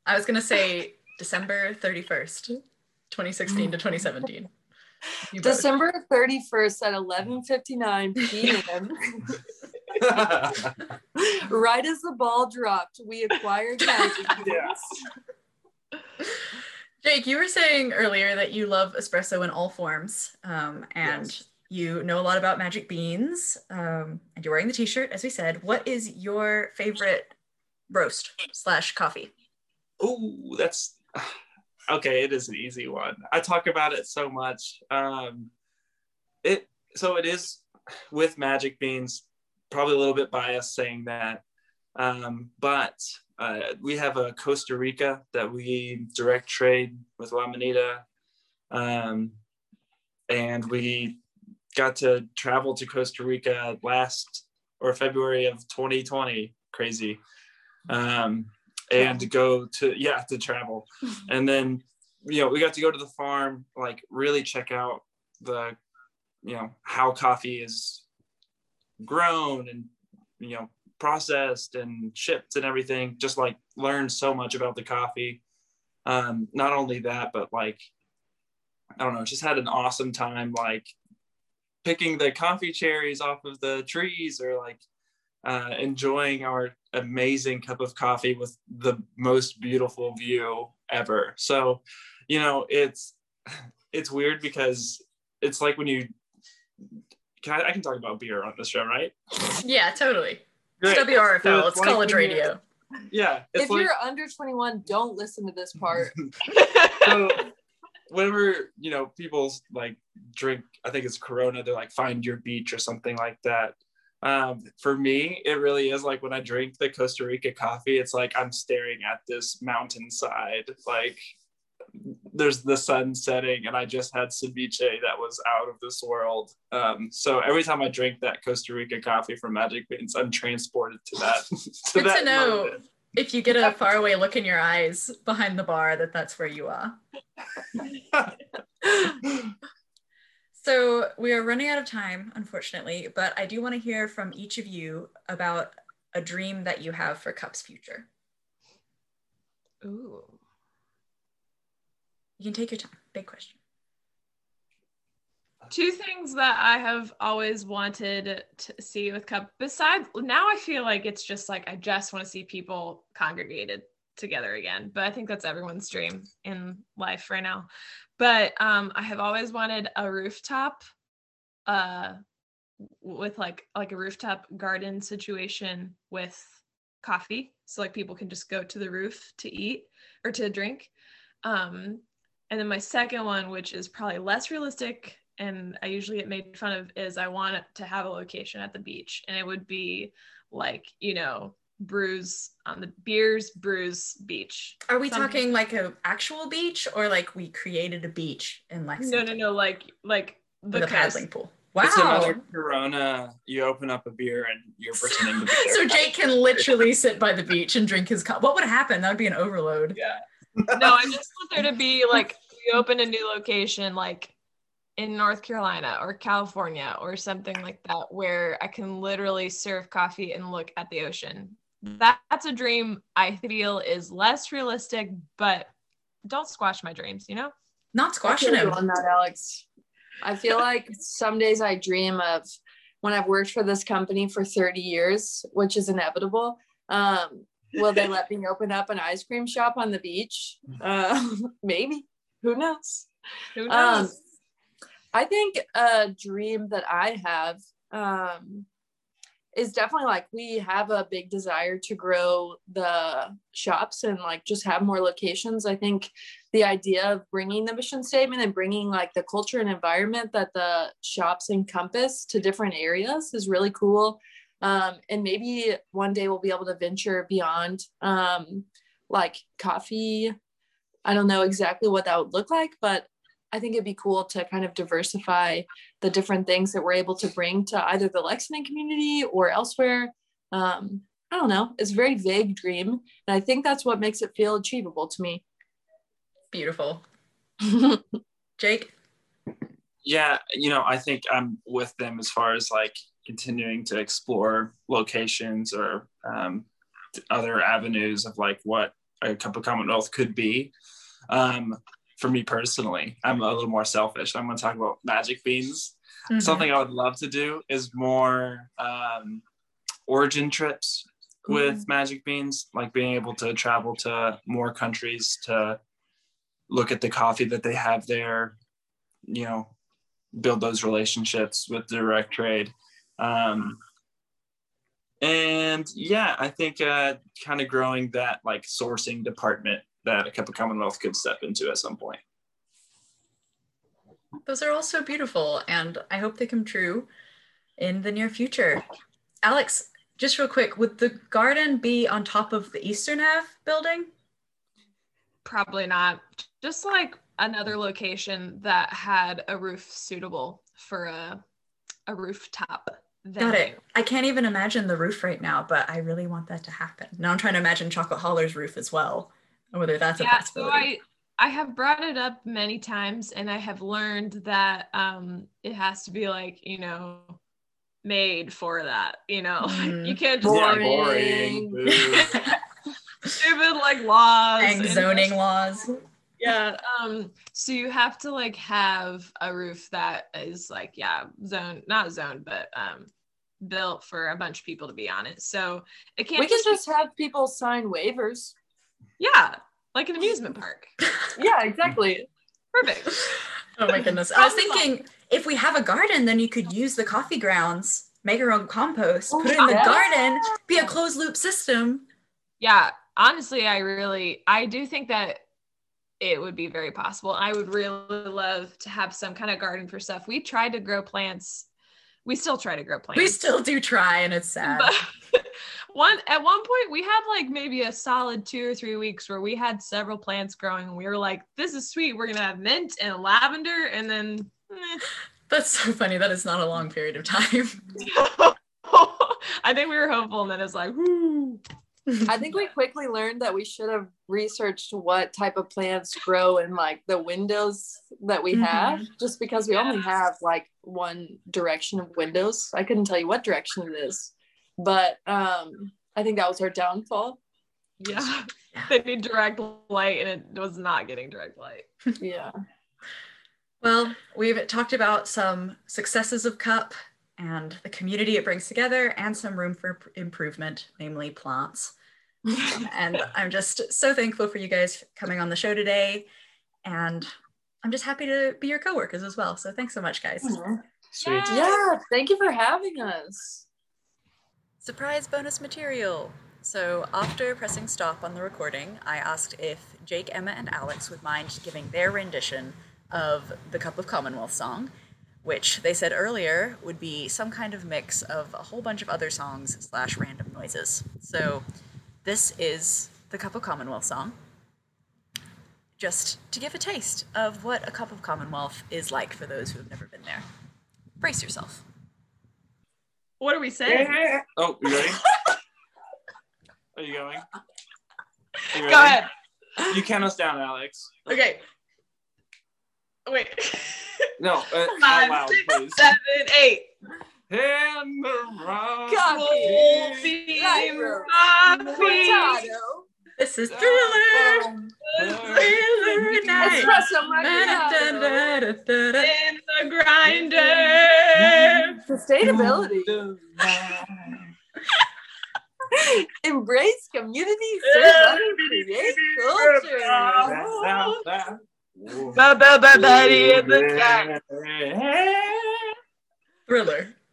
I was gonna say December 31st, 2016 to 2017. You. December 31st at 11:59 p.m. right as the ball dropped, we acquired Magic Beans. Jake, you were saying earlier that you love espresso in all forms, um, and Yes. you know a lot about magic beans, um, and you're wearing the T-shirt, as we said. What is your favorite roast slash coffee? oh, that's okay. It is an easy one. I talk about it so much. Um, it so it is with Magic Beans. Probably a little bit biased saying that, um, but uh, we have a Costa Rica that we direct trade with La Manita, um, and we got to travel to Costa Rica last or February of 2020. Crazy. Um, and to go to yeah to travel and then you know we got to go to the farm like really check out the you know how coffee is grown and you know processed and shipped and everything just like learned so much about the coffee um not only that but like i don't know just had an awesome time like picking the coffee cherries off of the trees or like uh, enjoying our amazing cup of coffee with the most beautiful view ever. So, you know, it's it's weird because it's like when you can I, I can talk about beer on this show, right? Yeah, totally. Great. It's WRFL. So it's like college when you're- radio. Yeah, it's if like you're under 21, don't listen to this part. so whenever you know people like drink i think it's corona they're like find your beach or something like that um, for me it really is like when i drink the costa rica coffee it's like i'm staring at this mountainside like there's the sun setting and i just had ceviche that was out of this world um, so every time i drink that costa rica coffee from magic beans i'm transported to that to Good that to know. moment. If you get a faraway look in your eyes behind the bar, that that's where you are. So we are running out of time, unfortunately, but I do want to hear from each of you about a dream that you have for Cup's future. Ooh. You can take your time. Big question. Two things that I have always wanted to see with Cup. Besides, now I feel like it's just like I just want to see people congregated together again. But I think that's everyone's dream in life right now. But um, I have always wanted a rooftop, uh, with like like a rooftop garden situation with coffee, so like people can just go to the roof to eat or to drink. Um, and then my second one, which is probably less realistic and I usually get made fun of, is I want to have a location at the beach. And it would be like, you know, brews on the beers, brews beach. Are we Something- talking like a actual beach or like we created a beach in Lexington no, no, no like like the with paddling pool? Wow. It's another Corona. You open up a beer and you're pretending to be so Jake can literally sit by the beach and drink his cup. What would happen? That would be an overload. Yeah. no, I just want there to be like we open a new location like in North Carolina or California or something like that where I can literally serve coffee and look at the ocean. That, that's a dream I feel is less realistic, but don't squash my dreams, you know? Not squashing feel you him. on that, Alex. I feel like some days I dream of when I've worked for this company for 30 years, which is inevitable. Um, will they let me open up an ice cream shop on the beach? Uh, maybe. Who knows? Who Um, knows? I think a dream that I have um, is definitely like we have a big desire to grow the shops and like just have more locations. I think the idea of bringing the mission statement and bringing like the culture and environment that the shops encompass to different areas is really cool. Um, and maybe one day we'll be able to venture beyond um, like coffee. I don't know exactly what that would look like, but I think it'd be cool to kind of diversify the different things that we're able to bring to either the Lexington community or elsewhere. Um, I don't know. It's a very vague dream. And I think that's what makes it feel achievable to me. Beautiful. Jake? Yeah, you know, I think I'm with them as far as like continuing to explore locations or um, other avenues of like what a cup of Commonwealth could be. Um, for me personally, I'm a little more selfish. I'm going to talk about magic beans. Mm-hmm. Something I would love to do is more um, origin trips with magic beans, like being able to travel to more countries to look at the coffee that they have there, you know, build those relationships with direct trade. Um, and yeah, I think uh, kind of growing that like sourcing department that a cup of Commonwealth could step into at some point. Those are all so beautiful, and I hope they come true in the near future. Alex, just real quick, would the garden be on top of the Eastern Ave building? Probably not. Just like another location that had a roof suitable for a a rooftop. Got it. I can't even imagine the roof right now, but I really want that to happen. Now I'm trying to imagine Chocolate Holler's roof as well, and whether that's a yeah, so. I I have brought it up many times, and I have learned that um it has to be like you know made for that. You know, Mhm. you can't just Yeah, like boring. Stupid like laws and zoning laws. yeah. Um, so you have to like have a roof that is like, yeah, zone, not zoned, but um built for a bunch of people to be on it. So it can't We can just, just have people sign waivers. Yeah, like an amusement park. Yeah, exactly. Perfect. Oh my goodness. I was thinking if we have a garden, then you could use the coffee grounds, make your own compost, oh, put it in the yeah. garden, be a closed loop system. Yeah, honestly, I really, I do think that it would be very possible. I would really love to have some kind of garden for stuff. We tried to grow plants. We still try to grow plants. We still do try, and it's sad. But one at one point we had like maybe a solid two or three weeks where we had several plants growing and we were like this is sweet we're gonna have mint and lavender and then eh. That's so funny. That is not a long period of time. i think we were hopeful and then it's like whoo. I think we quickly learned that we should have researched what type of plants grow in like the windows that we have, just because we only have like one direction of windows. I couldn't tell you what direction it is, but um, I think that was our downfall. yeah they need direct light and it was not getting direct light Yeah. Well, we've talked about some successes of CUP and the community it brings together, and some room for improvement, namely plants. And I'm just so thankful for you guys coming on the show today. And I'm just happy to be your coworkers as well. So thanks so much, guys. Sweet. Yeah. Thank you for having us. Surprise bonus material. So, after pressing stop on the recording, I asked if Jake, Emma, and Alex would mind giving their rendition of the Cup of Commonwealth song, which they said earlier would be some kind of mix of a whole bunch of other songs slash random noises. So, this is the Cup of Commonwealth song, just to give a taste of what a Cup of Commonwealth is like for those who have never been there. Brace yourself. What are we saying Oh, you ready? Are you going? You go ready? ahead You count us down, Alex. okay wait No, uh, out Five, loud, six, please. seven eight And around. Coffee, Lyra, coffee. Cortado, This is Thriller! Thriller night! espresso macchiato, in the grinder. sustainability, embrace community, serve others, create culture. Ba- ba- ba- Betty in the sky. Thriller.